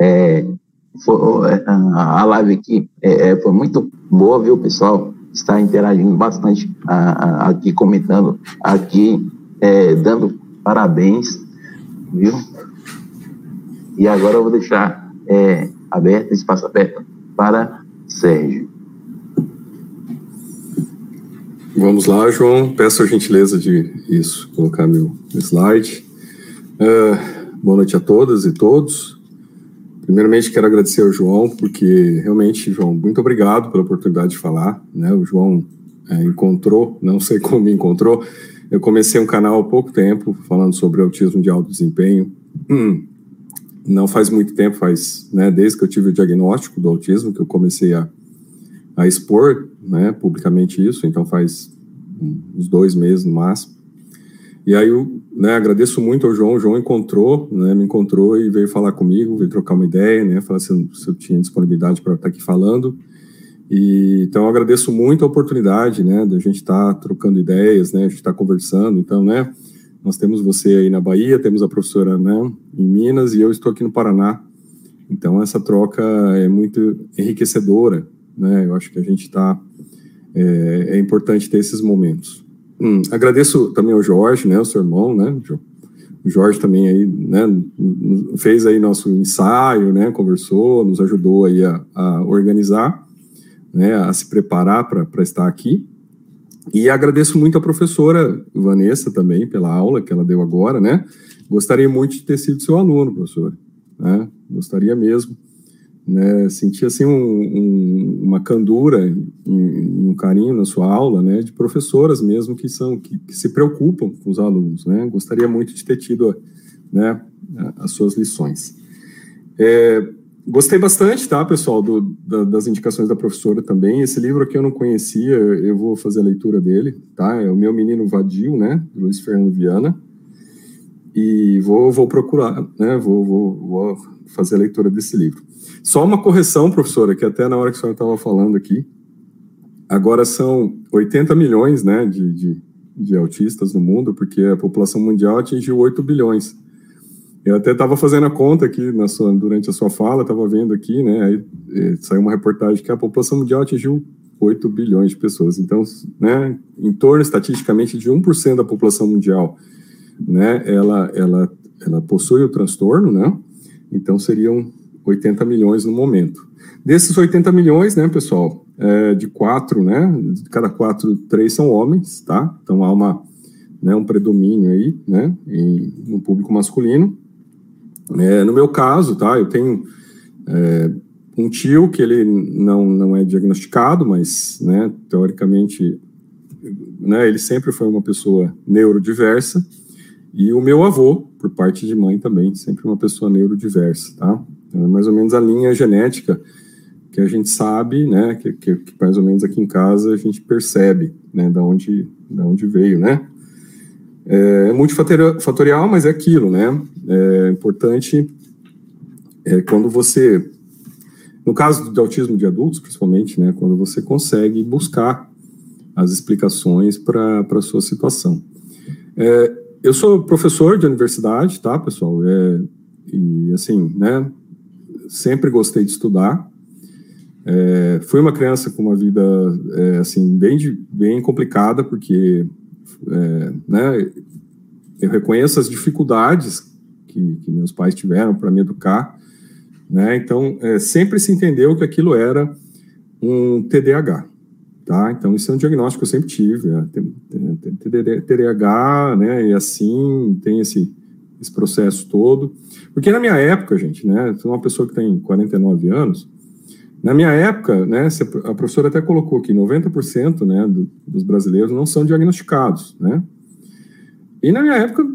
É, foi, a live aqui é, é, foi muito boa, viu, pessoal? Está interagindo bastante a, a, aqui, comentando, aqui, é, dando parabéns, viu? E agora eu vou deixar é, aberto, espaço aberto para Sérgio. Vamos lá, João. Peço a gentileza de isso, colocar meu slide. Uh, boa noite a todas e todos. Primeiramente, quero agradecer ao João, porque realmente, João, muito obrigado pela oportunidade de falar. Né? O João é, encontrou, não sei como me encontrou. Eu comecei um canal há pouco tempo falando sobre autismo de alto desempenho. Hum, não faz muito tempo, faz, né, desde que eu tive o diagnóstico do autismo, que eu comecei a, a expor né, publicamente isso, então faz uns dois meses no máximo. E aí eu né, agradeço muito ao João, o João encontrou, né, me encontrou e veio falar comigo, veio trocar uma ideia, né, falar se eu, se eu tinha disponibilidade para estar aqui falando. E, então eu agradeço muito a oportunidade, né, da gente estar tá trocando ideias, né, a gente estar tá conversando, então, né, nós temos você aí na Bahia, temos a professora né, em Minas e eu estou aqui no Paraná. Então, essa troca é muito enriquecedora. Né? Eu acho que a gente está. É, é, importante ter esses momentos. Hum, agradeço também ao Jorge, né, o seu irmão, né, o Jorge também aí, né, fez aí nosso ensaio, né, conversou, nos ajudou aí a, a organizar, né, a se preparar para estar aqui. E agradeço muito a professora Vanessa também pela aula que ela deu agora, né? Gostaria muito de ter sido seu aluno, professora. Né? Gostaria mesmo. Né? Senti assim um, um, uma candura e um carinho na sua aula, né? De professoras mesmo que são que, que se preocupam com os alunos, né? Gostaria muito de ter tido, né? As suas lições. É, Gostei bastante, tá, pessoal, do, da, das indicações da professora também. Esse livro aqui eu não conhecia, eu vou fazer a leitura dele, tá? É o Meu Menino Vadio, né, Luiz Fernando Viana. E vou, vou procurar, né, vou, vou, vou fazer a leitura desse livro. Só uma correção, professora, que até na hora que a senhora estava falando aqui, agora são 80 milhões, né, de, de, de autistas no mundo, porque a população mundial atingiu 8 bilhões. Eu até estava fazendo a conta aqui na sua, durante a sua fala, estava vendo aqui, né? Aí eh, saiu uma reportagem que a população mundial atingiu 8 bilhões de pessoas. Então, né, em torno estatisticamente de 1% da população mundial, né, ela, ela, ela possui o transtorno, né? Então seriam 80 milhões no momento. Desses 80 milhões, né, pessoal, é, de quatro, né, de cada quatro, três são homens, tá? Então há uma, né, um predomínio aí, né, em, no público masculino. É, no meu caso, tá, eu tenho é, um tio que ele não, não é diagnosticado, mas, né, teoricamente, né, ele sempre foi uma pessoa neurodiversa, e o meu avô, por parte de mãe também, sempre uma pessoa neurodiversa, tá? É mais ou menos a linha genética que a gente sabe, né, que, que, que mais ou menos aqui em casa a gente percebe, né, da onde, da onde veio, né? É, é multifatorial, mas é aquilo, né? É importante é, quando você, no caso do autismo de adultos, principalmente, né? Quando você consegue buscar as explicações para a sua situação. É, eu sou professor de universidade, tá, pessoal? É, e assim, né? Sempre gostei de estudar. É, fui uma criança com uma vida é, assim bem bem complicada porque é, né, eu reconheço as dificuldades que, que meus pais tiveram para me educar, né? Então, é, sempre se entendeu que aquilo era um TDAH, tá? Então, isso é um diagnóstico que eu sempre tive, é, tem TDAH, né? E assim, tem esse, esse processo todo. Porque na minha época, gente, né? Sou uma pessoa que tem 49 anos, na minha época, né, a professora até colocou que 90% né, do, dos brasileiros não são diagnosticados, né? E na minha época,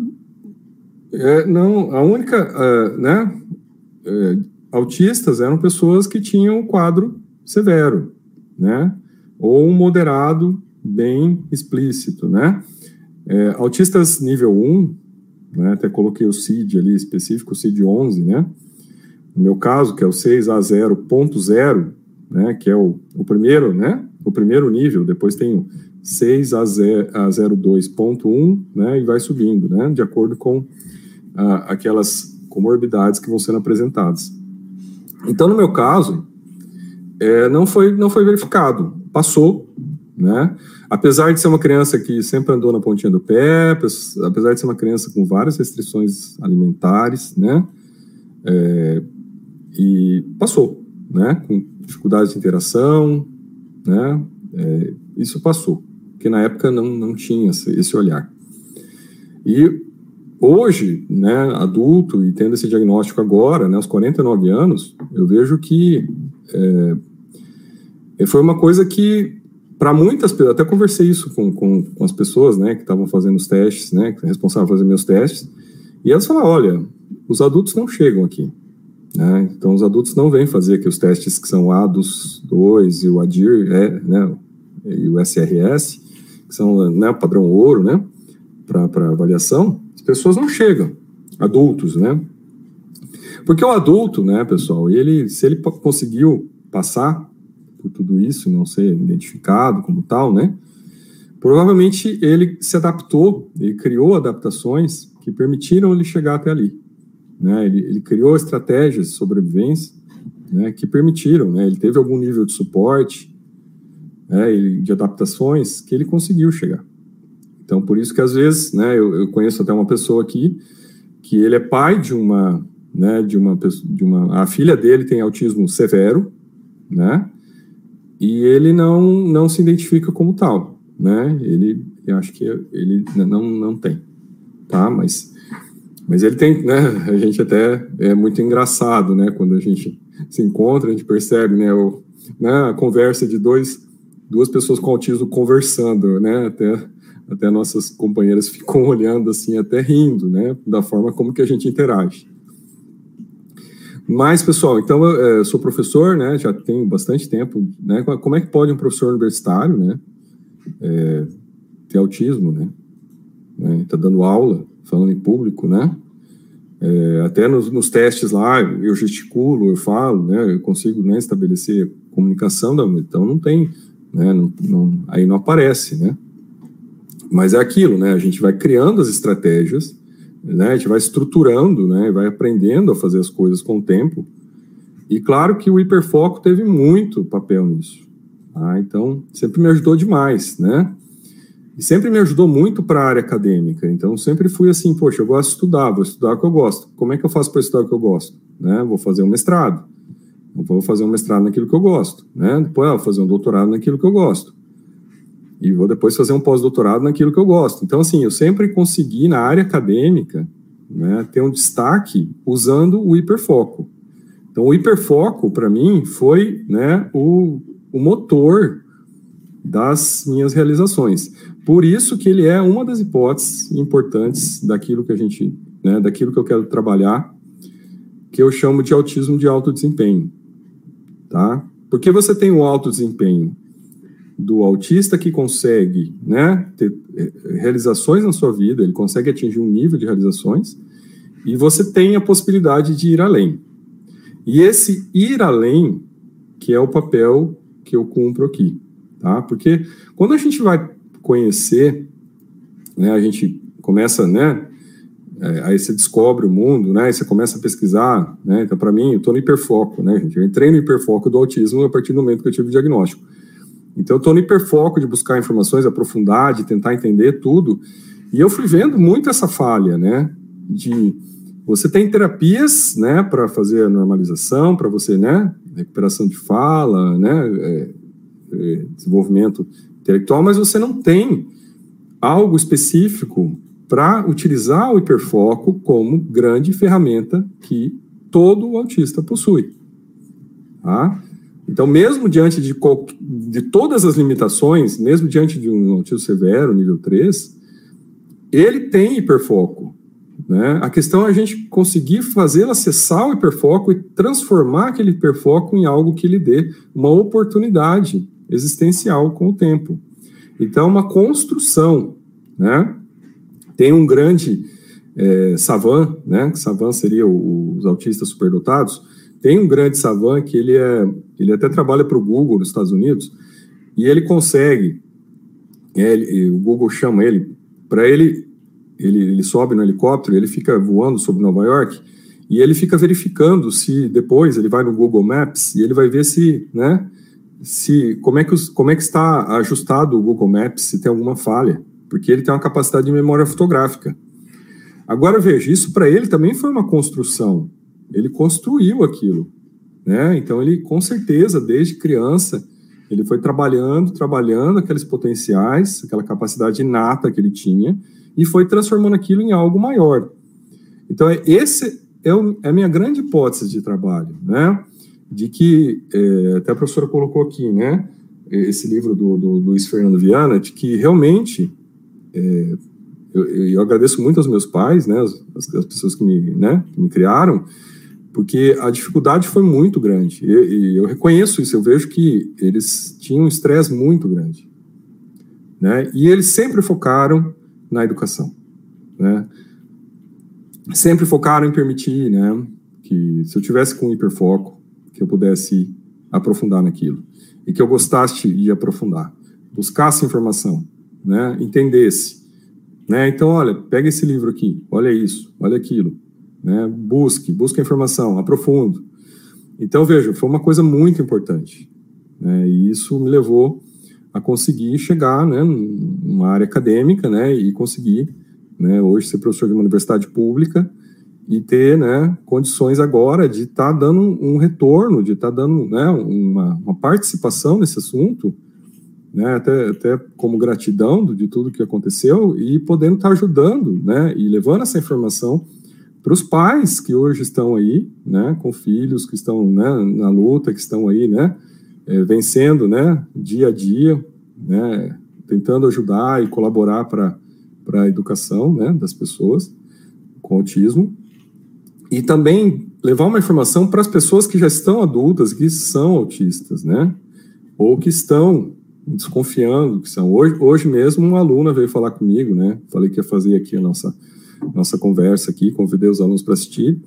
é, não, a única, uh, né, é, autistas eram pessoas que tinham quadro severo, né? Ou um moderado bem explícito, né? É, autistas nível 1, né, até coloquei o CID ali específico, o CID 11, né? No meu caso, que é o 6A0.0, né, que é o, o primeiro, né, o primeiro nível, depois tem o 6A02.1, né, e vai subindo, né, de acordo com ah, aquelas comorbidades que vão sendo apresentadas. Então, no meu caso, é, não, foi, não foi verificado. Passou, né? Apesar de ser uma criança que sempre andou na pontinha do pé, apesar de ser uma criança com várias restrições alimentares, né? É, e passou, né? Com dificuldades de interação, né? É, isso passou, porque na época não, não tinha esse, olhar. E hoje, né, adulto e tendo esse diagnóstico agora, né, aos 49 anos, eu vejo que é, foi uma coisa que, para muitas pessoas, até conversei isso com, com, com as pessoas, né, que estavam fazendo os testes, né, que responsável por fazer meus testes, e elas falaram, olha, os adultos não chegam aqui, né, então os adultos não vêm fazer aqui os testes que são ADUS 2 e o ADIR, é, né, e o SRS, que são né, padrão ouro, né, para avaliação, as pessoas não chegam, adultos, né? Porque o adulto, né, pessoal, ele, se ele conseguiu passar por tudo isso não ser identificado como tal, né, provavelmente ele se adaptou, ele criou adaptações que permitiram ele chegar até ali. Né? Ele, ele criou estratégias de sobrevivência né, que permitiram, né? ele teve algum nível de suporte, né, de adaptações que ele conseguiu chegar. Então, por isso que às vezes, né, eu, eu conheço até uma pessoa aqui que ele é pai de uma, né, de uma, de uma, a filha dele tem autismo severo, né, e ele não, não se identifica como tal, né, ele, eu acho que ele não, não tem, tá, mas, mas ele tem, né, a gente até, é muito engraçado, né, quando a gente se encontra, a gente percebe, né, o, né? A conversa de dois, duas pessoas com autismo conversando, né, até até nossas companheiras ficam olhando assim, até rindo, né, da forma como que a gente interage. Mas, pessoal, então eu é, sou professor, né, já tenho bastante tempo, né, como é que pode um professor universitário, né, é, ter autismo, né, né, tá dando aula, falando em público, né, é, até nos, nos, testes lá, eu gesticulo, eu falo, né, eu consigo, né, estabelecer comunicação, então não tem, né, não, não, aí não aparece, né, mas é aquilo, né? A gente vai criando as estratégias, né? A gente vai estruturando, né? Vai aprendendo a fazer as coisas com o tempo. E claro que o hiperfoco teve muito papel nisso. Tá? Então, sempre me ajudou demais, né? E sempre me ajudou muito para a área acadêmica. Então, sempre fui assim, poxa, eu gosto de estudar, vou estudar o que eu gosto. Como é que eu faço para estudar o que eu gosto? Né? Vou fazer um mestrado. Vou fazer um mestrado naquilo que eu gosto, né? Depois, vou fazer um doutorado naquilo que eu gosto e vou depois fazer um pós-doutorado naquilo que eu gosto. Então, assim, eu sempre consegui, na área acadêmica, né, ter um destaque usando o hiperfoco. Então, o hiperfoco, para mim, foi né, o, o motor das minhas realizações. Por isso que ele é uma das hipóteses importantes daquilo que a gente, né, daquilo que eu quero trabalhar, que eu chamo de autismo de alto desempenho, tá? Porque você tem o alto desempenho do autista que consegue né, ter eh, realizações na sua vida, ele consegue atingir um nível de realizações, e você tem a possibilidade de ir além. E esse ir além, que é o papel que eu cumpro aqui, tá? Porque quando a gente vai conhecer, né, a gente começa, né, é, aí você descobre o mundo, né, você começa a pesquisar, né, então para mim, eu estou no hiperfoco, né, gente, eu entrei no hiperfoco do autismo a partir do momento que eu tive o diagnóstico. Então, eu estou no hiperfoco de buscar informações, aprofundar, de tentar entender tudo. E eu fui vendo muito essa falha, né? De você tem terapias, né, para fazer a normalização, para você, né, recuperação de fala, né, é, é, desenvolvimento intelectual, mas você não tem algo específico para utilizar o hiperfoco como grande ferramenta que todo autista possui. Tá? Então, mesmo diante de, de todas as limitações, mesmo diante de um autismo severo, nível 3, ele tem hiperfoco. Né? A questão é a gente conseguir fazê-lo acessar o hiperfoco e transformar aquele hiperfoco em algo que lhe dê uma oportunidade existencial com o tempo. Então, uma construção. Né? Tem um grande é, Savan, né? Savan seria o, os autistas superdotados, tem um grande savant que ele é, ele até trabalha para o Google nos Estados Unidos e ele consegue, é, ele, o Google chama ele para ele, ele, ele sobe no helicóptero, ele fica voando sobre Nova York e ele fica verificando se depois ele vai no Google Maps e ele vai ver se, né, se como é que os, como é que está ajustado o Google Maps, se tem alguma falha, porque ele tem uma capacidade de memória fotográfica. Agora veja, isso para ele também foi uma construção. Ele construiu aquilo, né? Então ele com certeza desde criança ele foi trabalhando, trabalhando aqueles potenciais, aquela capacidade inata que ele tinha e foi transformando aquilo em algo maior. Então esse é, o, é a minha grande hipótese de trabalho, né? De que, é, até a professora colocou aqui, né? Esse livro do, do Luiz Fernando Viana, de que realmente é, eu, eu, agradeço muito aos meus pais, né? As, as, pessoas que me, né, que me criaram, porque a dificuldade foi muito grande. E, e eu reconheço isso, eu vejo que eles tinham um estresse muito grande. Né? E eles sempre focaram na educação. Né? sempre focaram em permitir, né, que se eu tivesse com hiperfoco, que eu pudesse aprofundar naquilo e que eu gostasse de aprofundar, buscasse informação, né, entendesse, né, então olha, pega esse livro aqui, olha isso, olha aquilo, né, busque, busque a informação, aprofundo. Então veja, foi uma coisa muito importante, né, e isso me levou a conseguir chegar, né, numa área acadêmica, né, e conseguir né, hoje ser professor de uma universidade pública e ter né, condições agora de estar tá dando um retorno, de estar tá dando né, uma, uma, participação nesse assunto, né, até, até como gratidão de tudo que aconteceu e podendo estar tá ajudando né, e levando essa informação para os pais que hoje estão aí, né, com filhos que estão né, na luta, que estão aí, né, é, vencendo, né, dia a dia, né, tentando ajudar e colaborar para a educação né, das pessoas com autismo e também levar uma informação para as pessoas que já estão adultas, que são autistas, né? Ou que estão desconfiando que são. Hoje, hoje mesmo, uma aluna veio falar comigo, né? Falei que ia fazer aqui a nossa, nossa conversa aqui, convidei os alunos para assistir.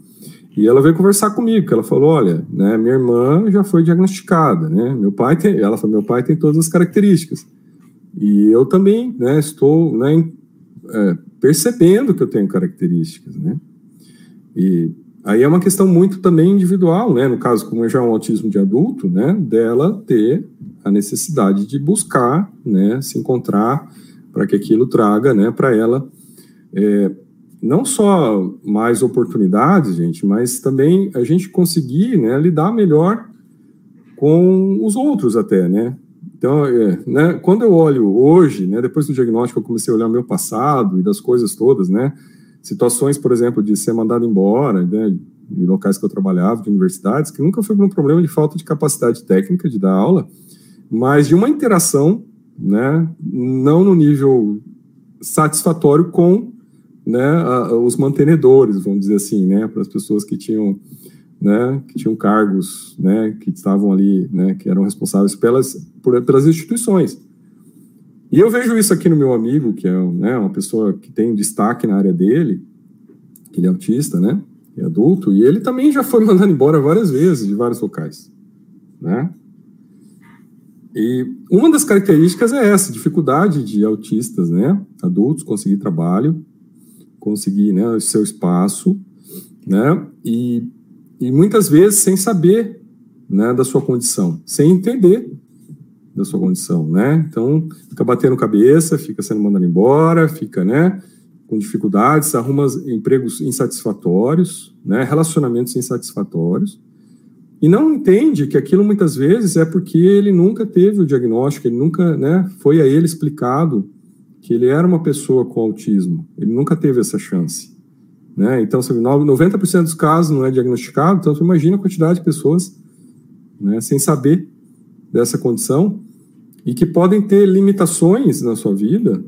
E ela veio conversar comigo, ela falou, olha, né, minha irmã já foi diagnosticada, né? Meu pai tem, ela falou, meu pai tem todas as características. E eu também, né, estou, né, é, percebendo que eu tenho características, né? E aí é uma questão muito também individual, né? No caso, como já é um autismo de adulto, né? Dela ter a necessidade de buscar, né? Se encontrar para que aquilo traga, né? Para ela é, não só mais oportunidades, gente, mas também a gente conseguir, né? Lidar melhor com os outros até, né? Então, é, né, quando eu olho hoje, né, depois do diagnóstico, eu comecei a olhar meu passado e das coisas todas, né, situações, por exemplo, de ser mandado embora, né, de locais que eu trabalhava, de universidades, que nunca foi por um problema de falta de capacidade técnica de dar aula, mas de uma interação, né, não no nível satisfatório com né, a, os mantenedores, vamos dizer assim, né, para as pessoas que tinham né, que tinham cargos, né, que estavam ali, né, que eram responsáveis pelas, por, pelas instituições. E eu vejo isso aqui no meu amigo, que é né, uma pessoa que tem destaque na área dele, que ele é autista, né, é adulto, e ele também já foi mandado embora várias vezes de vários locais, né. E uma das características é essa, dificuldade de autistas, né, adultos conseguir trabalho, conseguir, né, o seu espaço, né, e e muitas vezes sem saber né, da sua condição, sem entender da sua condição, né? Então, fica batendo cabeça, fica sendo mandado embora, fica, né, com dificuldades, arruma empregos insatisfatórios, né, relacionamentos insatisfatórios, e não entende que aquilo muitas vezes é porque ele nunca teve o diagnóstico, ele nunca, né, foi a ele explicado que ele era uma pessoa com autismo, ele nunca teve essa chance. Né? Então, 90% dos casos não é diagnosticado, então você imagina a quantidade de pessoas né, sem saber dessa condição e que podem ter limitações na sua vida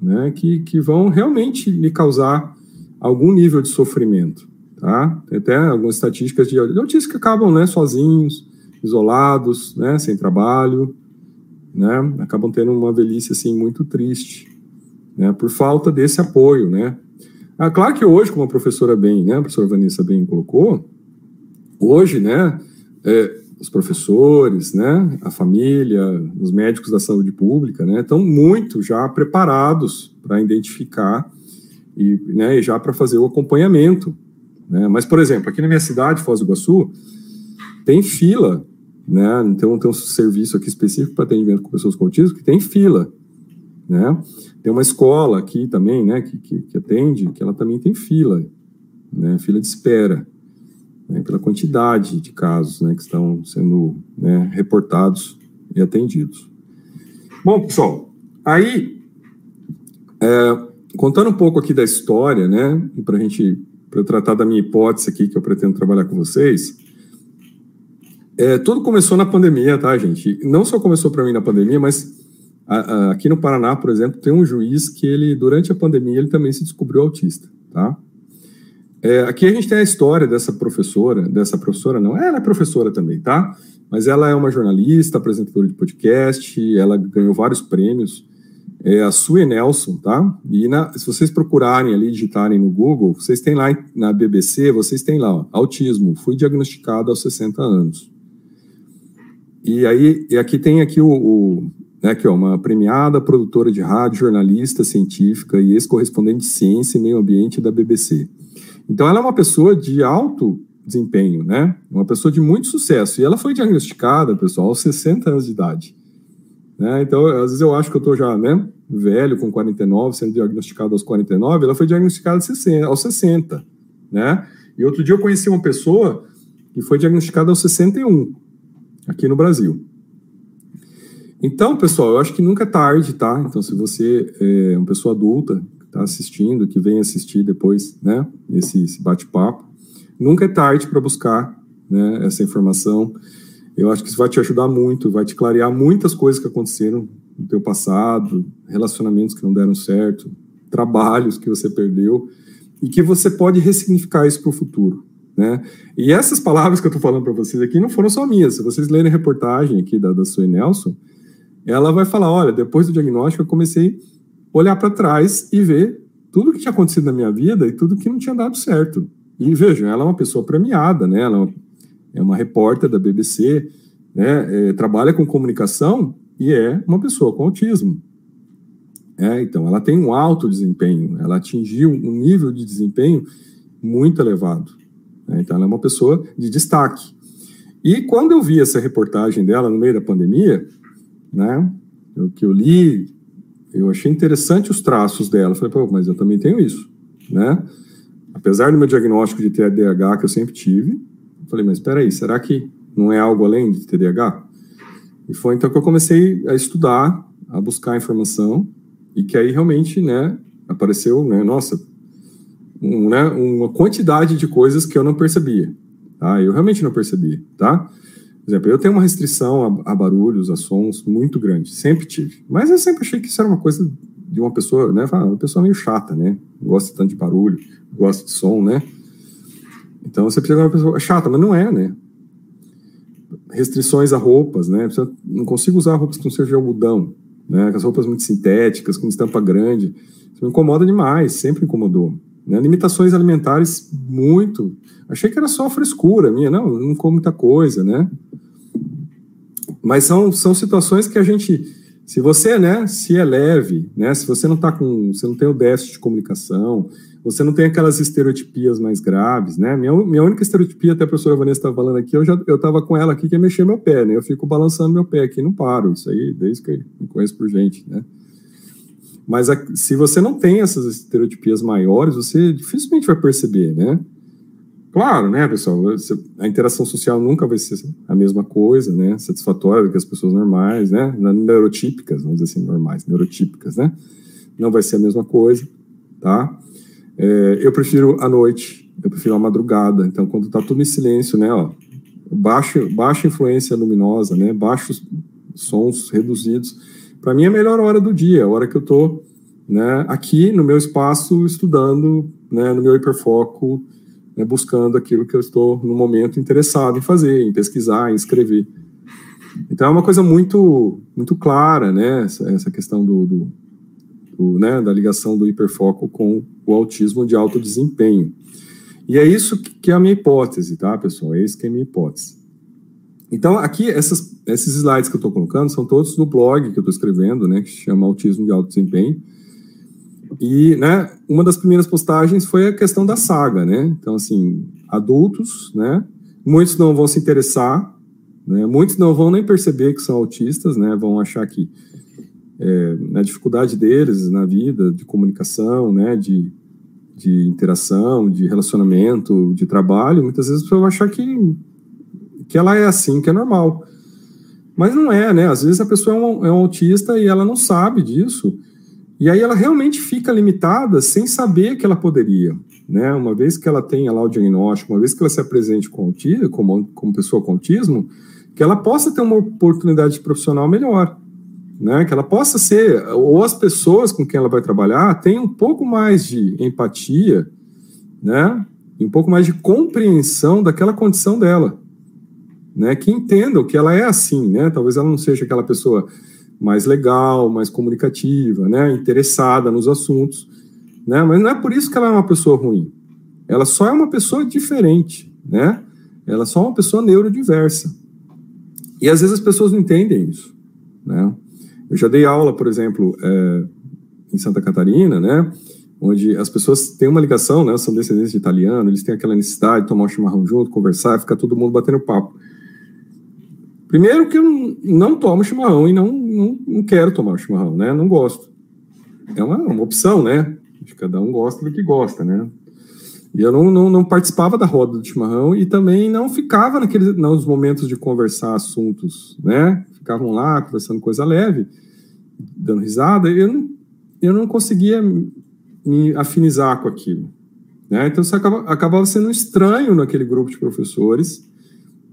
né, que, que vão realmente lhe causar algum nível de sofrimento. Tá? Tem até algumas estatísticas de autistas que acabam né, sozinhos, isolados, né, sem trabalho, né, acabam tendo uma velhice assim, muito triste, né, por falta desse apoio, né, ah, claro que hoje, como a professora bem, né, a professora Vanessa bem colocou, hoje, né, é, os professores, né, a família, os médicos da saúde pública, né, estão muito já preparados para identificar e, né, já para fazer o acompanhamento, Né? Mas, por exemplo, aqui na minha cidade, Foz do Iguaçu, tem fila, né? Então tem um serviço aqui específico para atendimento com pessoas com autismo que tem fila, né? Tem uma escola aqui também, né, que, que, que atende, que ela também tem fila, né, fila de espera, né, pela quantidade de casos, né, que estão sendo né, reportados e atendidos. Bom, pessoal, aí, é, contando um pouco aqui da história, né, para a gente, para tratar da minha hipótese aqui, que eu pretendo trabalhar com vocês, é, tudo começou na pandemia, tá, gente? Não só começou para mim na pandemia, mas a, a, aqui no Paraná, por exemplo, tem um juiz que ele, durante a pandemia, ele também se descobriu autista, tá? É, aqui a gente tem a história dessa professora, dessa professora não, ela é professora também, tá? Mas ela é uma jornalista, apresentadora de podcast, ela ganhou vários prêmios, é a Sue Nelson, tá? E na, se vocês procurarem ali, digitarem no Google, vocês têm lá na BBC, vocês têm lá, ó, autismo, fui diagnosticado aos 60 anos. E aí, e aqui tem aqui o, o né, que é uma premiada produtora de rádio, jornalista científica e ex-correspondente de ciência e meio ambiente da BBC. Então, ela é uma pessoa de alto desempenho, né? Uma pessoa de muito sucesso. E ela foi diagnosticada, pessoal, aos 60 anos de idade. Né? Então, às vezes eu acho que eu estou já, né, velho, com 49, sendo diagnosticado aos 49, ela foi diagnosticada aos 60, né? E outro dia eu conheci uma pessoa que foi diagnosticada aos 61, aqui no Brasil. Então, pessoal, eu acho que nunca é tarde, tá? Então, se você é uma pessoa adulta que está assistindo, que vem assistir depois, né, esse, esse bate-papo, nunca é tarde para buscar né, essa informação. Eu acho que isso vai te ajudar muito, vai te clarear muitas coisas que aconteceram no teu passado, relacionamentos que não deram certo, trabalhos que você perdeu e que você pode ressignificar isso para o futuro. Né? E essas palavras que eu estou falando para vocês aqui não foram só minhas. Se vocês lerem a reportagem aqui da, da Sue Nelson, ela vai falar: olha, depois do diagnóstico, eu comecei a olhar para trás e ver tudo que tinha acontecido na minha vida e tudo que não tinha dado certo. E vejam, ela é uma pessoa premiada, né? Ela é uma repórter da BBC, né? É, trabalha com comunicação e é uma pessoa com autismo. É, então, ela tem um alto desempenho, ela atingiu um nível de desempenho muito elevado. Né? Então, ela é uma pessoa de destaque. E quando eu vi essa reportagem dela no meio da pandemia, né? O que eu li, eu achei interessante os traços dela. Falei, pô, mas eu também tenho isso, né? Apesar do meu diagnóstico de TDAH que eu sempre tive, falei, mas espera aí, será que não é algo além de TDAH? E foi então que eu comecei a estudar, a buscar informação e que aí realmente, né, apareceu, né, nossa, um, né, uma quantidade de coisas que eu não percebia, tá? Eu realmente não percebia, tá? Por exemplo, eu tenho uma restrição a, a, barulhos, a sons muito grande, sempre tive. Mas eu sempre achei que isso era uma coisa de uma pessoa, né? Uma pessoa meio chata, né? Gosta tanto de barulho, gosta de som, né? Então você precisa de uma pessoa chata, mas não é, né? Restrições a roupas, né? Não consigo usar roupas que não sejam de algodão, né? Com as roupas muito sintéticas, com estampa grande. Isso me incomoda demais, sempre incomodou. Né? Limitações alimentares muito. Achei que era só frescura minha, não, não como muita coisa, né? Mas são, são situações que a gente, se você, né, se é leve, né, se você não tá com, você não tem o déficit de comunicação, você não tem aquelas estereotipias mais graves, né? Minha, minha única estereotipia, até a professora Vanessa estava falando aqui, eu já eu estava com ela aqui que é mexer meu pé, né? Eu fico balançando meu pé aqui, não paro. Isso aí, desde que eu me conheço por gente, né? Mas a, se você não tem essas estereotipias maiores, você dificilmente vai perceber, né? Claro, né, pessoal? A interação social nunca vai ser a mesma coisa, né? Satisfatória do que as pessoas normais, né? Neurotípicas, vamos dizer assim, normais, neurotípicas, né? Não vai ser a mesma coisa, tá? É, eu prefiro a noite, eu prefiro a madrugada. Então, quando tá tudo em silêncio, né, ó, baixo, baixa influência luminosa, né? Baixos sons reduzidos para mim é a melhor hora do dia, a hora que eu estou né, aqui no meu espaço estudando, né, no meu hiperfoco, né, buscando aquilo que eu estou no momento interessado em fazer, em pesquisar, em escrever. Então é uma coisa muito muito clara, né, essa, essa questão do, do, do, né, da ligação do hiperfoco com o autismo de alto desempenho. E é isso que é a minha hipótese, tá, pessoal? É isso que é a minha hipótese. Então, aqui, essas, esses slides que eu estou colocando são todos do blog que eu estou escrevendo, né, que chama Autismo de Alto Desempenho. E, né, uma das primeiras postagens foi a questão da saga, né? Então, assim, adultos, né? Muitos não vão se interessar, né? Muitos não vão nem perceber que são autistas, né? Vão achar que é, dificuldade deles na vida, de comunicação, né? De, de interação, de relacionamento, de trabalho, muitas vezes vão achar que, que ela é assim, que é normal. Mas não é, né? Às vezes a pessoa é um, é um autista e ela não sabe disso. E aí ela realmente fica limitada sem saber que ela poderia. Né? Uma vez que ela tenha lá o diagnóstico, uma vez que ela se apresente com autismo, como, como pessoa com autismo, que ela possa ter uma oportunidade profissional melhor. Né? Que ela possa ser, ou as pessoas com quem ela vai trabalhar tenham um pouco mais de empatia, né? E um pouco mais de compreensão daquela condição dela né, que entendam que ela é assim, né? Talvez ela não seja aquela pessoa mais legal, mais comunicativa, né, interessada nos assuntos, né? Mas não é por isso que ela é uma pessoa ruim. Ela só é uma pessoa diferente, né? Ela só é uma pessoa neurodiversa. E às vezes as pessoas não entendem isso, né? Eu já dei aula, por exemplo, é, em Santa Catarina, né? Onde as pessoas têm uma ligação, né? São descendentes de italiano, eles têm aquela necessidade de tomar um chimarrão junto, conversar, ficar todo mundo batendo papo. Primeiro que eu não tomo chimarrão e não, não, não quero tomar chimarrão, né? Não gosto. É uma, uma opção, né? Cada um gosta do que gosta, né? E eu não, não, não, participava da roda do chimarrão e também não ficava naqueles nos momentos de conversar assuntos, né? Ficavam lá conversando coisa leve, dando risada, eu não, eu não conseguia me afinizar com aquilo. Né? Então você acaba, acabava sendo estranho naquele grupo de professores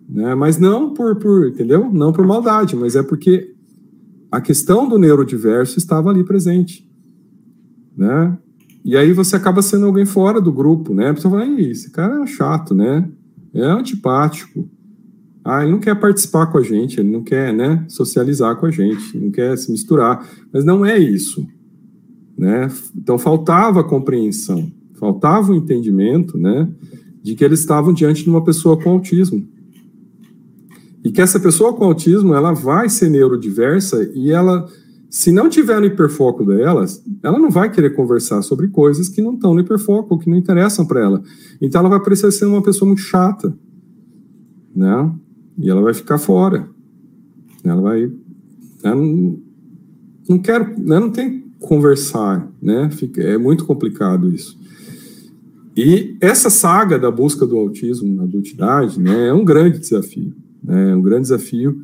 né? Mas não por, por, entendeu? Não por maldade, mas é porque a questão do neurodiverso estava ali presente, né? E aí você acaba sendo alguém fora do grupo, né? A pessoa fala, esse cara é chato, né? É antipático. Ah, ele não quer participar com a gente, ele não quer, né, socializar com a gente, não quer se misturar. Mas não é isso, né? Então faltava a compreensão, faltava o entendimento, né, de que eles estavam diante de uma pessoa com autismo. E que essa pessoa com autismo, ela vai ser neurodiversa e ela, se não tiver no hiperfoco dela, ela não vai querer conversar sobre coisas que não estão no hiperfoco, que não interessam para ela. Então ela vai parecer ser uma pessoa muito chata, né? E ela vai ficar fora. Ela vai... Ela não, não quero... Né? Não tem conversar, né? Fica, é muito complicado isso. E essa saga da busca do autismo na adultidade né, é um grande desafio. É um grande desafio.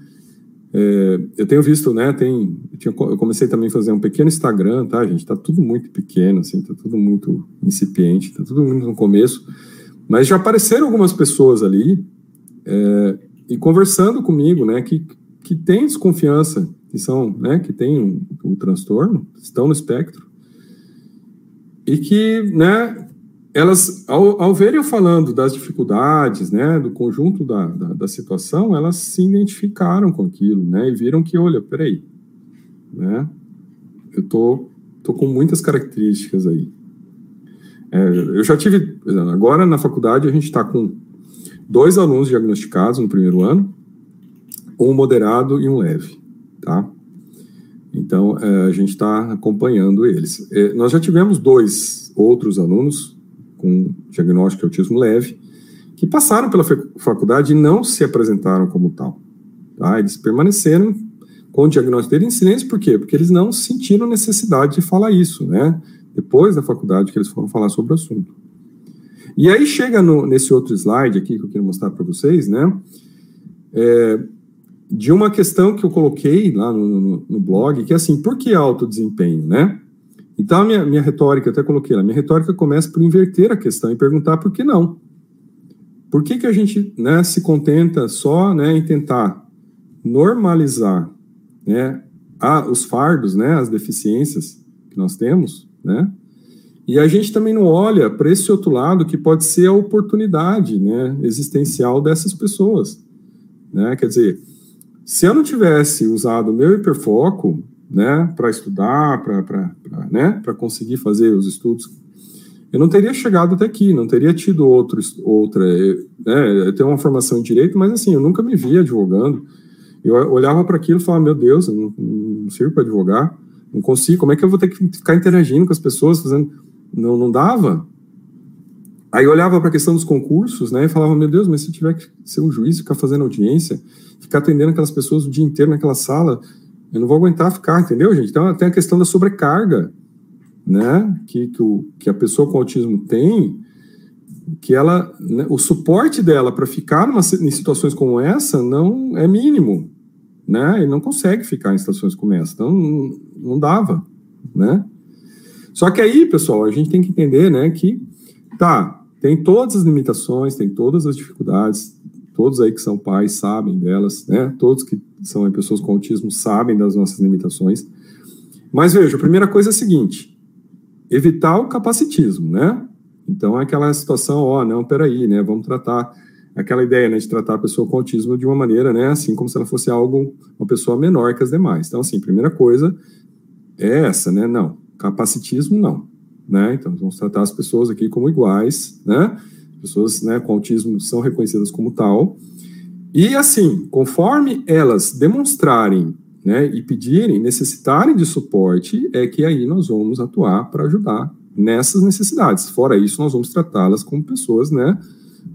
É, eu tenho visto, né? Tem, eu, tinha, eu, comecei também a fazer um pequeno Instagram, tá, gente? Tá tudo muito pequeno, assim, tá tudo muito incipiente, tá tudo muito no começo. Mas já apareceram algumas pessoas ali é, e conversando comigo, né? Que, que têm desconfiança, que são, né? Que têm um, um transtorno, estão no espectro e que, né? Elas, ao, ao verem eu falando das dificuldades, né, do conjunto da, da, da, situação, elas se identificaram com aquilo, né, e viram que, olha, peraí, né, eu tô, tô com muitas características aí. É, eu já tive, agora na faculdade a gente está com dois alunos diagnosticados no primeiro ano, um moderado e um leve, tá? Então, é, a gente está acompanhando eles. É, nós já tivemos dois outros alunos com diagnóstico de autismo leve, que passaram pela faculdade e não se apresentaram como tal. Tá? Eles permaneceram com o diagnóstico dele em silêncio, por quê? Porque eles não sentiram necessidade de falar isso, né? Depois da faculdade que eles foram falar sobre o assunto. E aí chega no, nesse outro slide aqui que eu quero mostrar para vocês, né? É, de uma questão que eu coloquei lá no, no, no, blog, que é assim, por que alto desempenho, né? Então, a minha, minha retórica, até coloquei lá, minha retórica começa por inverter a questão e perguntar por que não. Por que, que a gente né, se contenta só né, em tentar normalizar né, a, os fardos, né, as deficiências que nós temos, né? E a gente também não olha para esse outro lado que pode ser a oportunidade né, existencial dessas pessoas. Né? Quer dizer, se eu não tivesse usado o meu hiperfoco, né, para estudar, para né, conseguir fazer os estudos, eu não teria chegado até aqui, não teria tido outro, outra. Né, eu tenho uma formação em direito, mas assim, eu nunca me via advogando. Eu olhava para aquilo e falava: meu Deus, eu não, não sirvo para advogar. Não consigo, como é que eu vou ter que ficar interagindo com as pessoas, fazendo. Não, não dava. Aí eu olhava para a questão dos concursos, né, e falava, meu Deus, mas se tiver que ser um juiz, ficar fazendo audiência, ficar atendendo aquelas pessoas o dia inteiro naquela sala, eu não vou aguentar ficar, entendeu, gente? Então tem a questão da sobrecarga, né, que, que, o, que a pessoa com autismo tem, que ela, né, o suporte dela para ficar numa, em situações como essa não é mínimo, né? Ele não consegue ficar em situações como essa, então não, não dava, né? Só que aí, pessoal, a gente tem que entender, né, que tá, tem todas as limitações, tem todas as dificuldades, todos aí que são pais sabem delas, né? Todos que são pessoas com autismo sabem das nossas limitações. Mas veja, a primeira coisa é a seguinte: evitar o capacitismo, né? Então, é aquela situação, ó, oh, não, peraí, né, vamos tratar, aquela ideia, né, de tratar a pessoa com autismo de uma maneira, né, assim, como se ela fosse algo, uma pessoa menor que as demais. Então, assim, primeira coisa é essa, né, não, capacitismo não, né, então vamos tratar as pessoas aqui como iguais, né, pessoas, né, com autismo são reconhecidas como tal, e assim, conforme elas demonstrarem né, e pedirem, necessitarem de suporte, é que aí nós vamos atuar para ajudar nessas necessidades. Fora isso, nós vamos tratá-las como pessoas, né,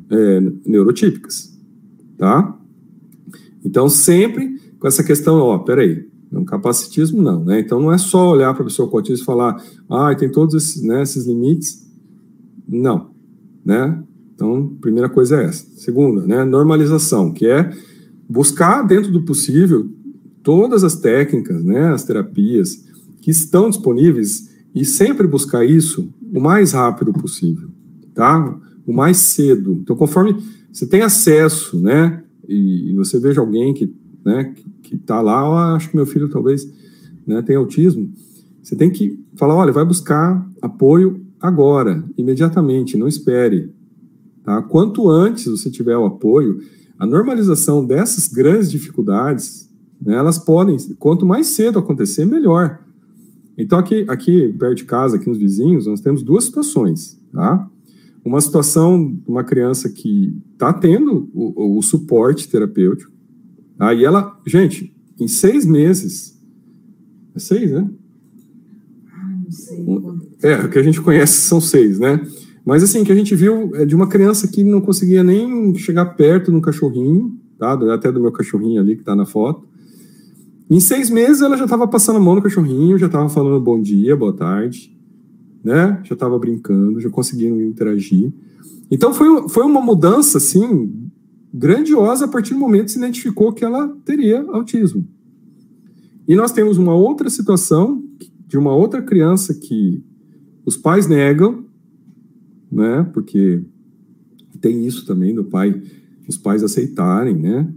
é, neurotípicas, tá? Então, sempre com essa questão, ó, peraí, não capacitismo não, né? Então, não é só olhar para a pessoa com autismo e falar, ah, tem todos esses, né, esses limites. Não, né? Então, primeira coisa é essa. Segunda, né, normalização, que é buscar dentro do possível todas as técnicas, né, as terapias que estão disponíveis e sempre buscar isso o mais rápido possível, tá? O mais cedo. Então, conforme você tem acesso, né, e, você veja alguém que, né, que está lá, oh, acho que meu filho talvez, né, tem autismo, você tem que falar, olha, vai buscar apoio agora, imediatamente, não espere, tá? Quanto antes você tiver o apoio, a normalização dessas grandes dificuldades, né, elas podem, quanto mais cedo acontecer, melhor. Então, aqui, aqui perto de casa, aqui nos vizinhos, nós temos duas situações, tá? Uma situação de uma criança que está tendo o, o, suporte terapêutico, aí ela, gente, em seis meses, é seis, né? Ah, não sei. É, o que a gente conhece são seis, né? Mas assim, que a gente viu é de uma criança que não conseguia nem chegar perto no cachorrinho, tá? Até do meu cachorrinho ali que está na foto. Em seis meses ela já estava passando a mão no cachorrinho, já estava falando bom dia, boa tarde, né? Já estava brincando, já conseguindo interagir. Então foi, foi uma mudança assim grandiosa a partir do momento que se identificou que ela teria autismo. E nós temos uma outra situação de uma outra criança que os pais negam, né? Porque tem isso também do pai, os pais aceitarem, né?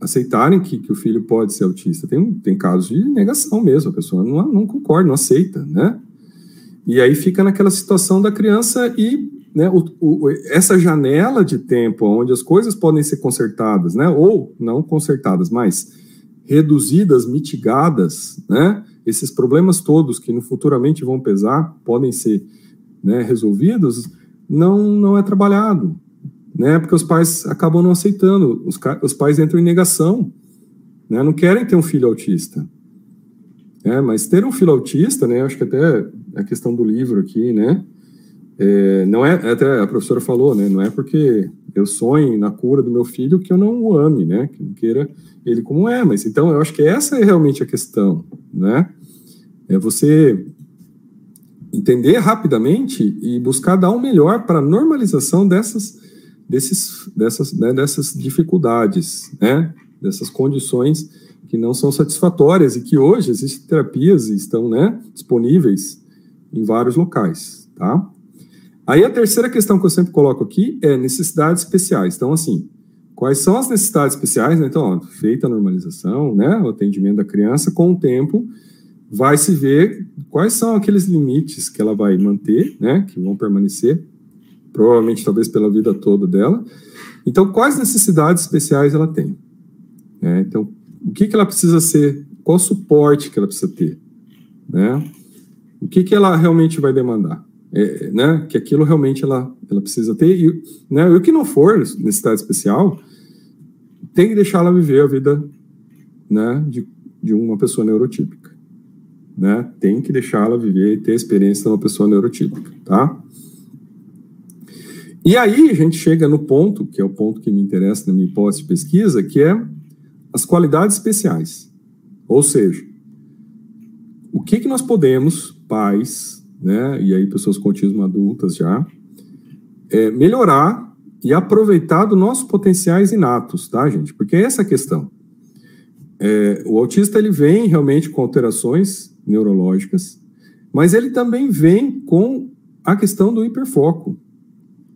aceitarem que, que o filho pode ser autista. Tem, tem casos de negação mesmo, a pessoa não, não concorda, não aceita, né? E aí fica naquela situação da criança e né, o, o, essa janela de tempo onde as coisas podem ser consertadas, né, ou não consertadas, mas reduzidas, mitigadas, né, esses problemas todos que no futuramente vão pesar podem ser né, resolvidos, não, não é trabalhado, né? Porque os pais acabam não aceitando, os, os pais entram em negação, né? Não querem ter um filho autista. É, mas ter um filho autista, né? Acho que até a questão do livro aqui, né? É, não é, até a professora falou, né? Não é porque eu sonho na cura do meu filho que eu não o ame, né? Que não queira ele como é, mas então eu acho que essa é realmente a questão, né? É você entender rapidamente e buscar dar o melhor para a normalização dessas desses, dessas, né, dessas dificuldades, né, dessas condições que não são satisfatórias e que hoje existem terapias e estão né, disponíveis em vários locais, tá? Aí a terceira questão que eu sempre coloco aqui é necessidades especiais. Então, assim, quais são as necessidades especiais? Né? Então, ó, feita a normalização, né, o atendimento da criança, com o tempo vai se ver quais são aqueles limites que ela vai manter, né, que vão permanecer, provavelmente talvez pela vida toda dela. Então, quais necessidades especiais ela tem? É, então, o que, que ela precisa ser? Qual suporte que ela precisa ter? Né? O que, que ela realmente vai demandar? É, né? Que aquilo realmente ela, ela precisa ter. E, né? e o que não for necessidade especial, tem que deixar ela viver a vida né? de, de uma pessoa neurotípica. Né? Tem que deixá-la viver e ter a experiência de uma pessoa neurotípica, tá? E aí a gente chega no ponto, que é o ponto que me interessa na minha hipótese de pesquisa, que é as qualidades especiais. Ou seja, o que, que nós podemos, pais, né, e aí pessoas com autismo adultas já, é, melhorar e aproveitar dos nossos potenciais inatos, tá, gente? Porque é essa a questão. É, o autista ele vem realmente com alterações neurológicas, mas ele também vem com a questão do hiperfoco.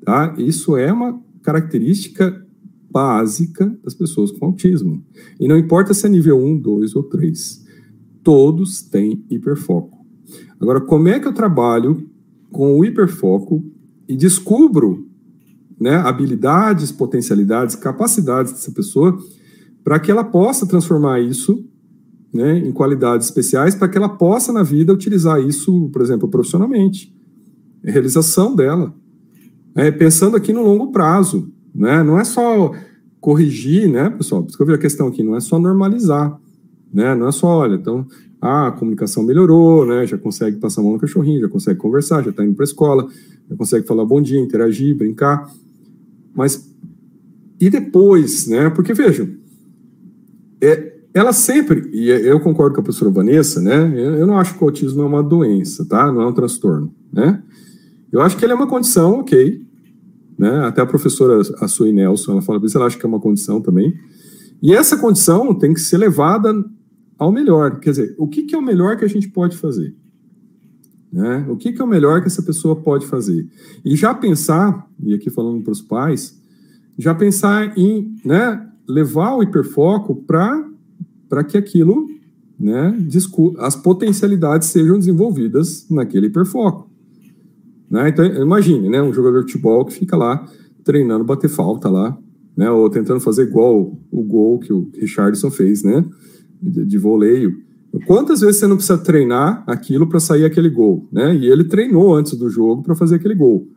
Tá? Isso é uma característica básica das pessoas com autismo. E não importa se é nível 1, 2 ou 3. Todos têm hiperfoco. Agora, como é que eu trabalho com o hiperfoco e descubro né, habilidades, potencialidades, capacidades dessa pessoa para que ela possa transformar isso né, em qualidades especiais, para que ela possa na vida utilizar isso, por exemplo, profissionalmente. É realização dela. É, pensando aqui no longo prazo, né? Não é só corrigir, né, pessoal? Por isso que eu vi a questão aqui, não é só normalizar, né? Não é só, olha, então, ah, a comunicação melhorou, né? Já consegue passar a mão no cachorrinho, já consegue conversar, já está indo para a escola, já consegue falar bom dia, interagir, brincar. Mas e depois, né? Porque vejam, é, ela sempre, e eu concordo com a professora Vanessa, né? Eu, eu não acho que o autismo é uma doença, tá? Não é um transtorno, né? Eu acho que ele é uma condição, ok. Né? Até a professora a Sui Nelson, ela fala isso, ela acha que é uma condição também. E essa condição tem que ser levada ao melhor. Quer dizer, o que, que é o melhor que a gente pode fazer? Né? O que, que é o melhor que essa pessoa pode fazer? E já pensar, e aqui falando para os pais, já pensar em né, levar o hiperfoco para que aquilo, né, as potencialidades sejam desenvolvidas naquele hiperfoco. Né? Então, imagine, né, um jogador de futebol que fica lá treinando bater falta lá, né, ou tentando fazer igual o gol que o Richardson fez, né, de, de voleio. Quantas vezes você não precisa treinar aquilo para sair aquele gol, né? E ele treinou antes do jogo para fazer aquele gol.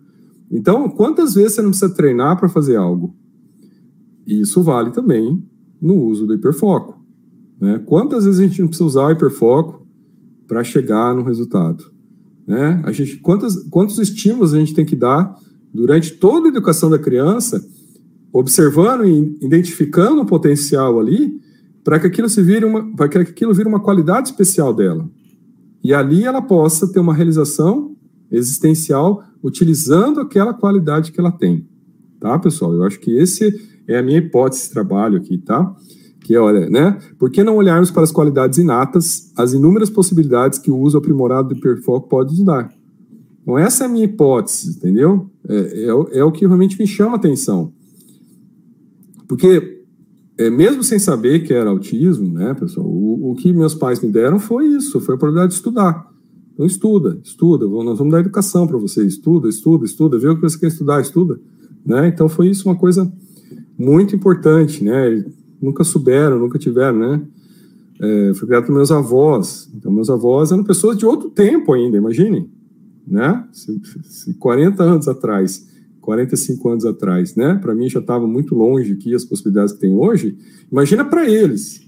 Então, quantas vezes você não precisa treinar para fazer algo? Isso vale também no uso do hiperfoco. Né? Quantas vezes a gente não precisa usar o hiperfoco para chegar no resultado? Né? A gente, quantos, quantos estímulos a gente tem que dar durante toda a educação da criança, observando e identificando o potencial ali, para que aquilo se vire uma, para que aquilo vire uma qualidade especial dela. E ali ela possa ter uma realização existencial utilizando aquela qualidade que ela tem. Tá, pessoal? Eu acho que esse é a minha hipótese de trabalho aqui, tá? que é, olha, né? Por que não olharmos para as qualidades inatas, as inúmeras possibilidades que o uso aprimorado do hiperfoco pode nos dar? Então, essa é a minha hipótese, entendeu? É, é, é o que realmente me chama a atenção. Porque, é, mesmo sem saber que era autismo, né, pessoal, o, o que meus pais me deram foi isso, foi a oportunidade de estudar. Então, estuda, estuda, nós vamos dar educação para você, estuda, estuda, estuda, vê o que você quer estudar, estuda. Né? Então, foi isso uma coisa muito importante, né? nunca souberam, nunca tiveram, né? É, foi criado por meus avós. Então, meus avós eram pessoas de outro tempo ainda, imagine, né? Se, se 40 anos atrás, 45 anos atrás, né? Para mim já estava muito longe aqui as possibilidades que tem hoje. Imagina para eles,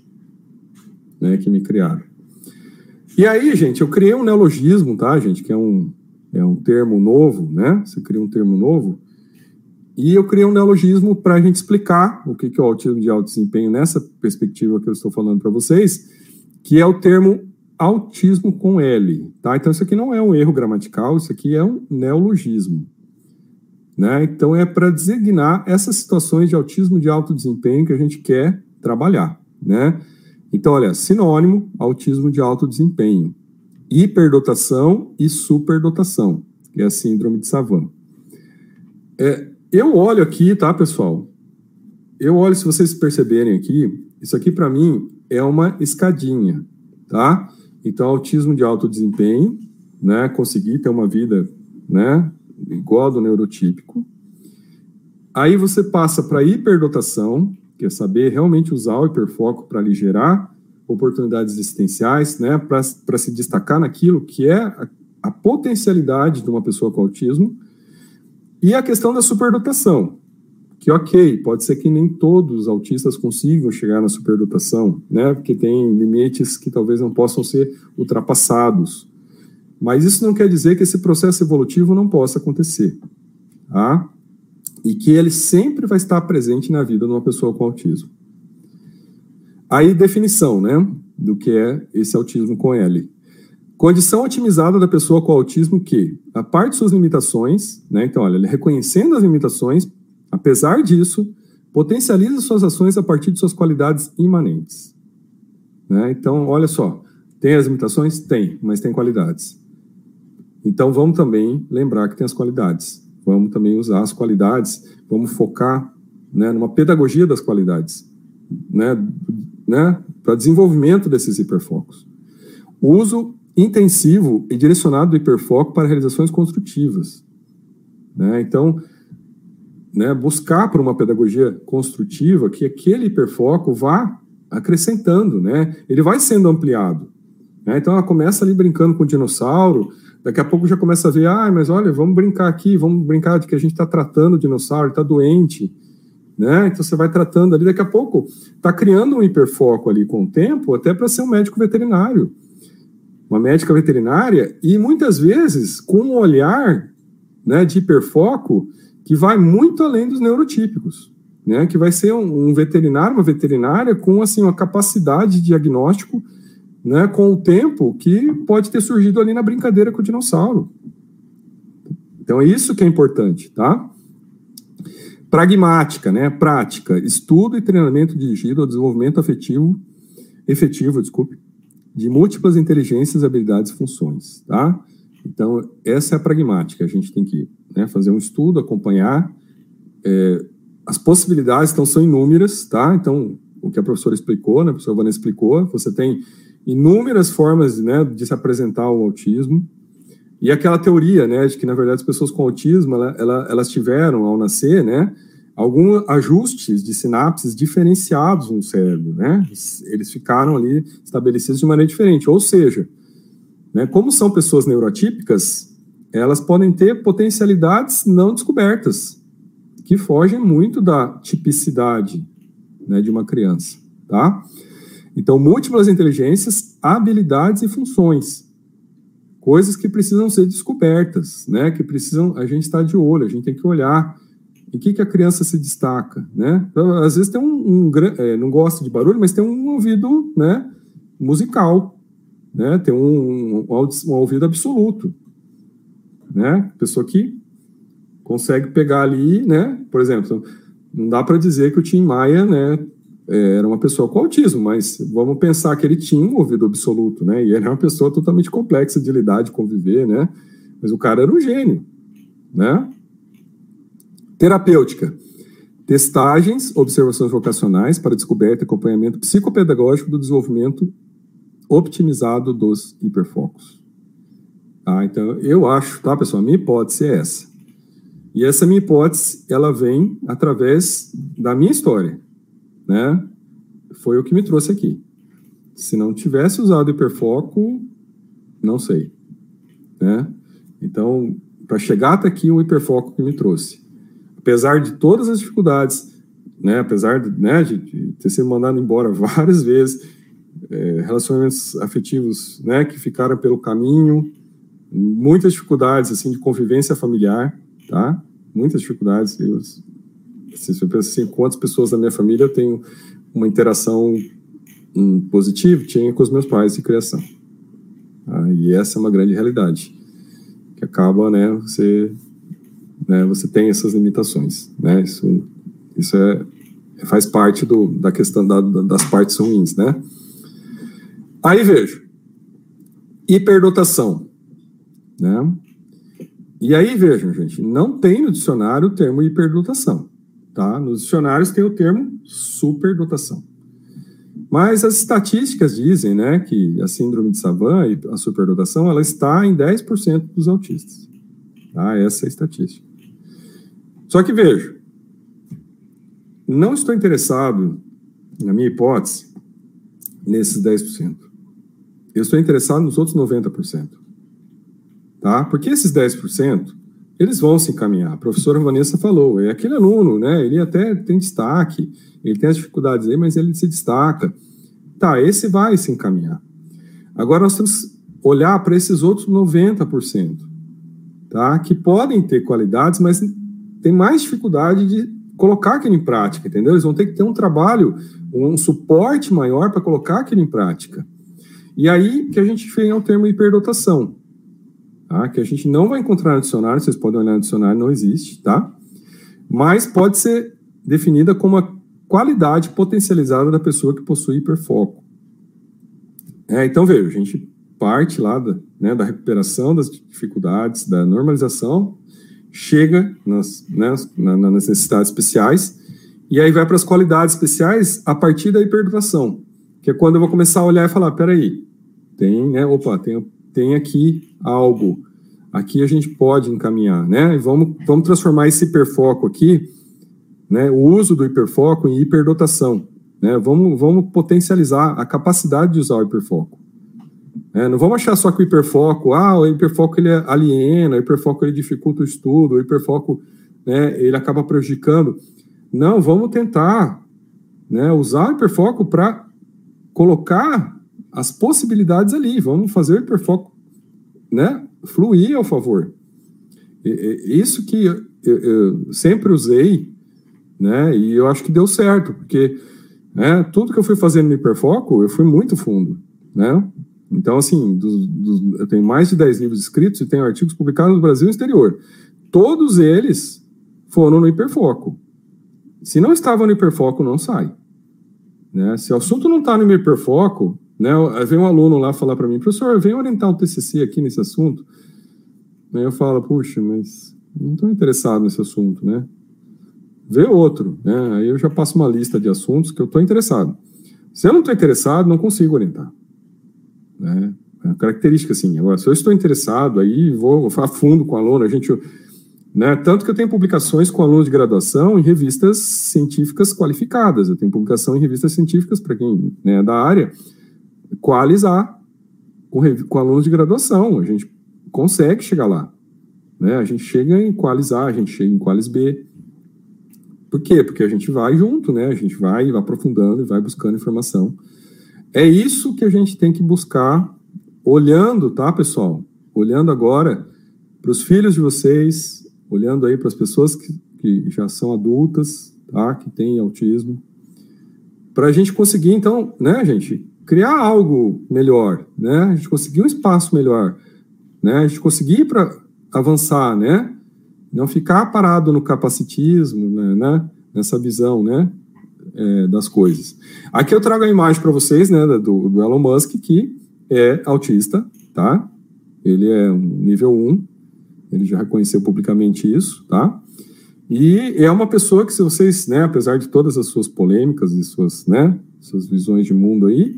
né? Que me criaram. E aí, gente, eu criei um neologismo, tá, gente? Que é um, é um termo novo, né? Você cria um termo novo e eu criei um neologismo para a gente explicar o que é o autismo de alto desempenho nessa perspectiva que eu estou falando para vocês, que é o termo autismo com L. Tá? Então, isso aqui não é um erro gramatical, isso aqui é um neologismo. Né? Então, é para designar essas situações de autismo de alto desempenho que a gente quer trabalhar. Né? Então, olha, sinônimo, autismo de alto desempenho. Hiperdotação e superdotação, que é a síndrome de Savant. É, eu olho aqui, tá, pessoal? Eu olho, se vocês perceberem aqui, isso aqui para mim é uma escadinha, tá? Então, autismo de alto desempenho, né? Conseguir ter uma vida, né? Igual do neurotípico. Aí você passa para hiperdotação, que é saber realmente usar o hiperfoco para lhe gerar oportunidades existenciais, né? Para se destacar naquilo que é a, a potencialidade de uma pessoa com autismo e a questão da superdotação. que ok, pode ser que nem todos os autistas consigam chegar na superdotação, né? Porque tem limites que talvez não possam ser ultrapassados. Mas isso não quer dizer que esse processo evolutivo não possa acontecer, tá? E que ele sempre vai estar presente na vida de uma pessoa com autismo. Aí, definição, né? Do que é esse autismo com L. Condição otimizada da pessoa com autismo que, a parte de suas limitações, né? Então, olha, ele reconhecendo as limitações, Apesar disso, potencializa suas ações a partir de suas qualidades imanentes. Né? Então, olha só, tem as limitações? Tem, mas tem qualidades. Então, vamos também lembrar que tem as qualidades. Vamos também usar as qualidades, vamos focar né, numa pedagogia das qualidades, né, né, para desenvolvimento desses hiperfocos. Uso intensivo e direcionado do hiperfoco para realizações construtivas. Né? Então, né, buscar por uma pedagogia construtiva que aquele hiperfoco vá acrescentando, né? Ele vai sendo ampliado. Né? Então ela começa ali brincando com o dinossauro, daqui a pouco já começa a ver, ah, mas olha, vamos brincar aqui, vamos brincar de que a gente está tratando o dinossauro, está doente, né? Então você vai tratando ali, daqui a pouco está criando um hiperfoco ali com o tempo, até para ser um médico veterinário, uma médica veterinária, e muitas vezes com um olhar né, de hiperfoco que vai muito além dos neurotípicos, né? Que vai ser um, um veterinário, uma veterinária com assim uma capacidade de diagnóstico, né? Com o tempo que pode ter surgido ali na brincadeira com o dinossauro. Então é isso que é importante, tá? Pragmática, né? Prática, estudo e treinamento dirigido ao desenvolvimento afetivo, efetivo, desculpe, de múltiplas inteligências, habilidades e funções, tá? Então, essa é a pragmática. A gente tem que né, fazer um estudo, acompanhar. É, as possibilidades então, são inúmeras, tá? Então, o que a professora explicou, né, a professora Vanessa explicou, você tem inúmeras formas né, de se apresentar o autismo. E aquela teoria, né, de que, na verdade, as pessoas com autismo, ela, ela, elas tiveram, ao nascer, né, alguns ajustes de sinapses diferenciados no cérebro, né? Eles ficaram ali estabelecidos de maneira diferente. Ou seja, né? Como são pessoas neurotípicas, elas podem ter potencialidades não descobertas, que fogem muito da tipicidade né, de uma criança. Tá? Então, múltiplas inteligências, habilidades e funções. Coisas que precisam ser descobertas, né? Que precisam, a gente está de olho, a gente tem que olhar em que, que a criança se destaca, né? Então, às vezes tem um, um é, não gosta de barulho, mas tem um ouvido, né? Musical, né? Tem um, um, um ouvido absoluto, né? Pessoa que consegue pegar ali, né? Por exemplo, não dá para dizer que o Tim Maia, né? Era uma pessoa com autismo, mas vamos pensar que ele tinha um ouvido absoluto, né? E ele é uma pessoa totalmente complexa de lidar, de conviver, né? Mas o cara era um gênio, né? Terapêutica. Testagens, observações vocacionais para descoberta e acompanhamento psicopedagógico do desenvolvimento optimizado dos hiperfocos. Tá? Então, eu acho, tá, pessoal, a minha hipótese é essa. E essa minha hipótese, ela vem através da minha história, né? Foi o que me trouxe aqui. Se não tivesse usado hiperfoco, não sei, né? Então, para chegar até aqui, o hiperfoco que me trouxe. Apesar de todas as dificuldades, né, apesar de, né, de, ter sido mandado embora várias vezes, é, relacionamentos afetivos né, que ficaram pelo caminho, muitas dificuldades assim de convivência familiar, tá? Muitas dificuldades. Eu, se eu penso assim, quantas pessoas da minha família eu tenho uma interação um, positiva, tinha com os meus pais de criação. Tá? E essa é uma grande realidade, que acaba, né, você, né, você tem essas limitações, né? Isso, isso é, faz parte do, da questão da, das partes ruins, né? Aí vejo, hiperdotação, né? E aí vejam, gente, não tem no dicionário o termo hiperdotação, tá? Nos dicionários tem o termo superdotação. Mas as estatísticas dizem, né, que a síndrome de Savant a superdotação, ela está em 10% dos autistas. Tá? Essa é a estatística. Só que vejo, não estou interessado, na minha hipótese, nesses 10%. Eu estou interessado nos outros 90%. Tá? Porque esses 10%, eles vão se encaminhar. A professora Vanessa falou, é aquele aluno, né? Ele até tem destaque, ele tem as dificuldades aí, mas ele se destaca. Tá, esse vai se encaminhar. Agora nós temos que olhar para esses outros 90%, tá? Que podem ter qualidades, mas tem mais dificuldade de colocar aquilo em prática, entendeu? Eles vão ter que ter um trabalho, um suporte maior para colocar aquilo em prática. E aí que a gente vem ao termo hiperdotação, tá? que a gente não vai encontrar no dicionário, vocês podem olhar no dicionário, não existe, tá? Mas pode ser definida como a qualidade potencializada da pessoa que possui hiperfoco. É, então, veja, a gente parte lá da, né, da recuperação das dificuldades, da normalização, chega nas, né, nas necessidades especiais, e aí vai para as qualidades especiais a partir da hiperdotação, que é quando eu vou começar a olhar e falar, peraí, tem, né, opa, tem, tem aqui algo, aqui a gente pode encaminhar, né, e vamos, vamos transformar esse hiperfoco aqui, né, o uso do hiperfoco em hiperdotação, né, vamos, vamos potencializar a capacidade de usar o hiperfoco. É, não vamos achar só que o hiperfoco, ah, o hiperfoco ele aliena, o hiperfoco ele dificulta o estudo, o hiperfoco né, ele acaba prejudicando. Não, vamos tentar né, usar o hiperfoco para colocar as possibilidades ali, vamos fazer o hiperfoco né, fluir ao favor. Isso que eu, eu sempre usei, né, e eu acho que deu certo, porque né, tudo que eu fui fazendo no hiperfoco, eu fui muito fundo, né? Então, assim, dos, dos, eu tenho mais de 10 livros escritos e tenho artigos publicados no Brasil e no exterior. Todos eles foram no hiperfoco. Se não estava no hiperfoco, não sai. Né? Se o assunto não está no hiperfoco, né, vem um aluno lá falar para mim, professor, vem orientar o TCC aqui nesse assunto. Aí eu falo, puxa, mas não estou interessado nesse assunto, né? Vê outro, né? Aí eu já passo uma lista de assuntos que eu estou interessado. Se eu não estou interessado, não consigo orientar. Né? É característica, assim. Agora, se eu estou interessado, aí vou, a fundo com o aluno, a gente... Né? Tanto que eu tenho publicações com alunos de graduação em revistas científicas qualificadas. Eu tenho publicação em revistas científicas, para quem né, é da área, qualizar com, com alunos de graduação. A gente consegue chegar lá. Né? A gente chega em qualizar, a gente chega em qualis B. Por quê? Porque a gente vai junto, né? A gente vai aprofundando e vai buscando informação. É isso que a gente tem que buscar, olhando, tá, pessoal? Olhando agora para os filhos de vocês, olhando aí para as pessoas que, que já são adultas, tá, que têm autismo, para a gente conseguir, então, né, gente, criar algo melhor, né? A gente conseguir um espaço melhor, né? A gente conseguir para avançar, né? Não ficar parado no capacitismo, né? né? Nessa visão, né? É, das coisas. Aqui eu trago a imagem para vocês, né, do, do, Elon Musk, que é autista, tá? Ele é um nível 1, ele já reconheceu publicamente isso, tá? E é uma pessoa que, se vocês, né, apesar de todas as suas polêmicas e suas, né, suas visões de mundo aí,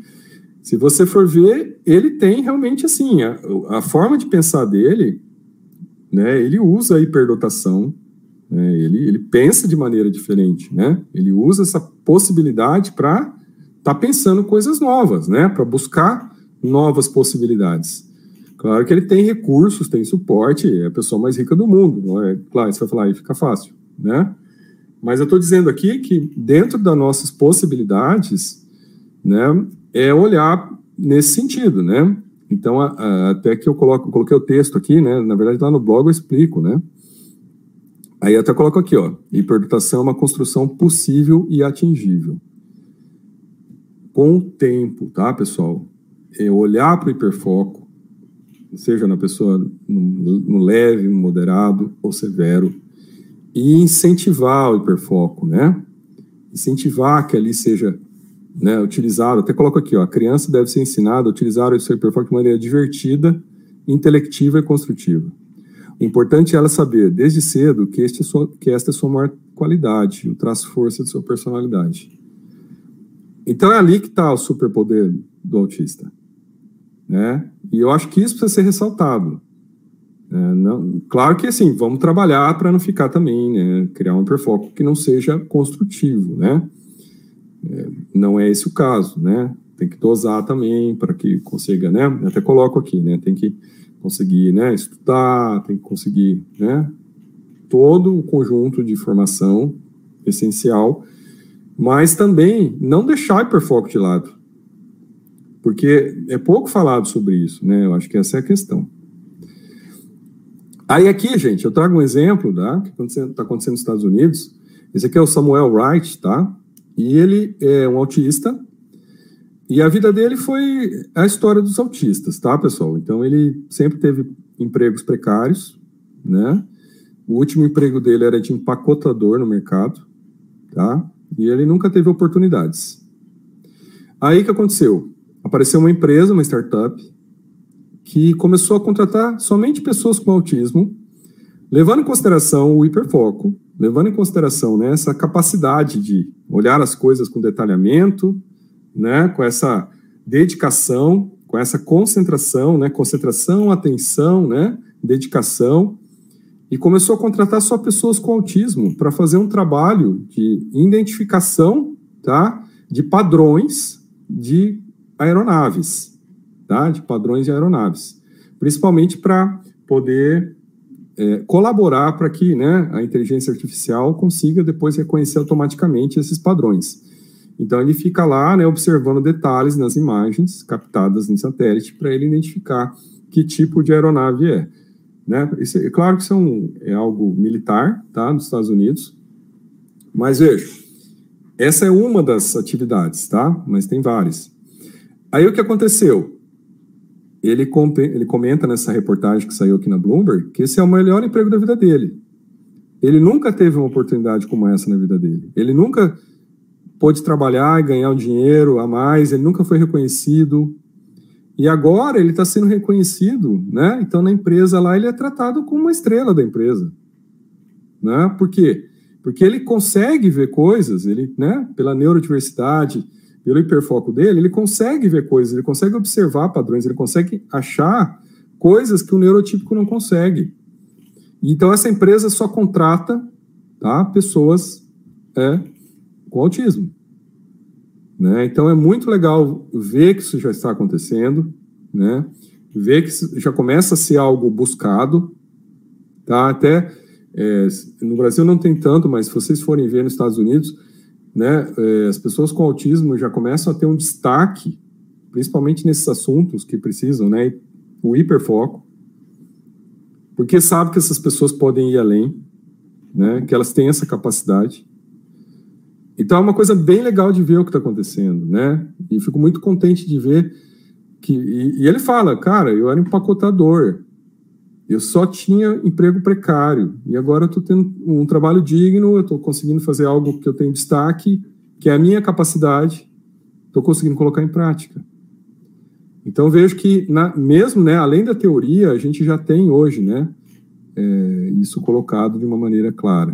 se você for ver, ele tem realmente assim, a, a forma de pensar dele, né, ele usa a hiperdotação, né? Ele, ele pensa de maneira diferente, né? Ele usa essa possibilidade para estar tá pensando coisas novas, né? Para buscar novas possibilidades. Claro que ele tem recursos, tem suporte, é a pessoa mais rica do mundo. É? Claro, você vai falar aí fica fácil, né? Mas eu estou dizendo aqui que dentro das nossas possibilidades, né, é olhar nesse sentido, né? Então, a, a, até que eu coloco, eu coloquei o texto aqui, né? Na verdade, lá no blog eu explico, né? Aí eu até coloco aqui, ó, hiperdotação é uma construção possível e atingível. Com o tempo, tá, pessoal? É olhar para o hiperfoco, seja na pessoa no leve, moderado ou severo, e incentivar o hiperfoco, né? Incentivar que ali seja né, utilizado, até coloco aqui, ó, a criança deve ser ensinada a utilizar o seu hiperfoco de maneira divertida, intelectiva e construtiva. É importante ela saber, desde cedo, que, este é sua, que esta é sua maior qualidade, o traço força de sua personalidade. Então é ali que está o superpoder do autista. Né? E eu acho que isso precisa ser ressaltado. É, não, claro que assim, vamos trabalhar para não ficar também, né, criar um hiperfoco que não seja construtivo, né? É, não é esse o caso, né? Tem que dosar também para que consiga, né? Até coloco aqui, né? Tem que conseguir né, estudar, tem que conseguir né, todo o conjunto de formação essencial, mas também não deixar hiperfoco de lado. Porque é pouco falado sobre isso, né? Eu acho que essa é a questão. Aí aqui, gente, eu trago um exemplo, tá? Que está acontecendo nos Estados Unidos. Esse aqui é o Samuel Wright, tá? E ele é um autista. E a vida dele foi a história dos autistas, tá, pessoal? Então ele sempre teve empregos precários, né? O último emprego dele era de empacotador no mercado, tá? E ele nunca teve oportunidades. Aí que aconteceu? Apareceu uma empresa, uma startup, que começou a contratar somente pessoas com autismo, levando em consideração o hiperfoco, levando em consideração né, essa capacidade de olhar as coisas com detalhamento, né, com essa dedicação, com essa concentração, né, concentração, atenção, né, dedicação, e começou a contratar só pessoas com autismo para fazer um trabalho de identificação, tá, de padrões de aeronaves, tá, de padrões de aeronaves, principalmente para poder é, colaborar para que né, a inteligência artificial consiga depois reconhecer automaticamente esses padrões. Então ele fica lá né, observando detalhes nas imagens captadas no satélite para ele identificar que tipo de aeronave é. Né? Isso, é claro que isso é, é algo militar, tá, nos Estados Unidos, mas veja, essa é uma das atividades, tá? Mas tem várias. Aí o que aconteceu? Ele, ele comenta nessa reportagem que saiu aqui na Bloomberg que esse é o melhor emprego da vida dele. Ele nunca teve uma oportunidade como essa na vida dele. Ele nunca pôde trabalhar e ganhar um dinheiro a mais, ele nunca foi reconhecido. E agora ele está sendo reconhecido, né? Então na empresa lá ele é tratado como uma estrela da empresa, né? Por quê? Porque ele consegue ver coisas, ele, né? Pela neurodiversidade, pelo hiperfoco dele, ele consegue ver coisas, ele consegue observar padrões, ele consegue achar coisas que o neurotípico não consegue. Então essa empresa só contrata, tá? Pessoas é, com autismo. Né? Então é muito legal ver que isso já está acontecendo, né? ver que já começa a ser algo buscado. Tá? Até é, no Brasil não tem tanto, mas se vocês forem ver nos Estados Unidos, né, é, as pessoas com autismo já começam a ter um destaque, principalmente nesses assuntos que precisam, né, o hiperfoco, porque sabe que essas pessoas podem ir além, né, que elas têm essa capacidade. Então é uma coisa bem legal de ver o que está acontecendo, né? E fico muito contente de ver que. E, e, ele fala, cara, eu era empacotador, eu só tinha emprego precário, e agora eu estou tendo um trabalho digno, eu estou conseguindo fazer algo que eu tenho destaque, que é a minha capacidade, estou conseguindo colocar em prática. Então vejo que, na, mesmo, né, além da teoria, a gente já tem hoje, né, é, isso colocado de uma maneira clara.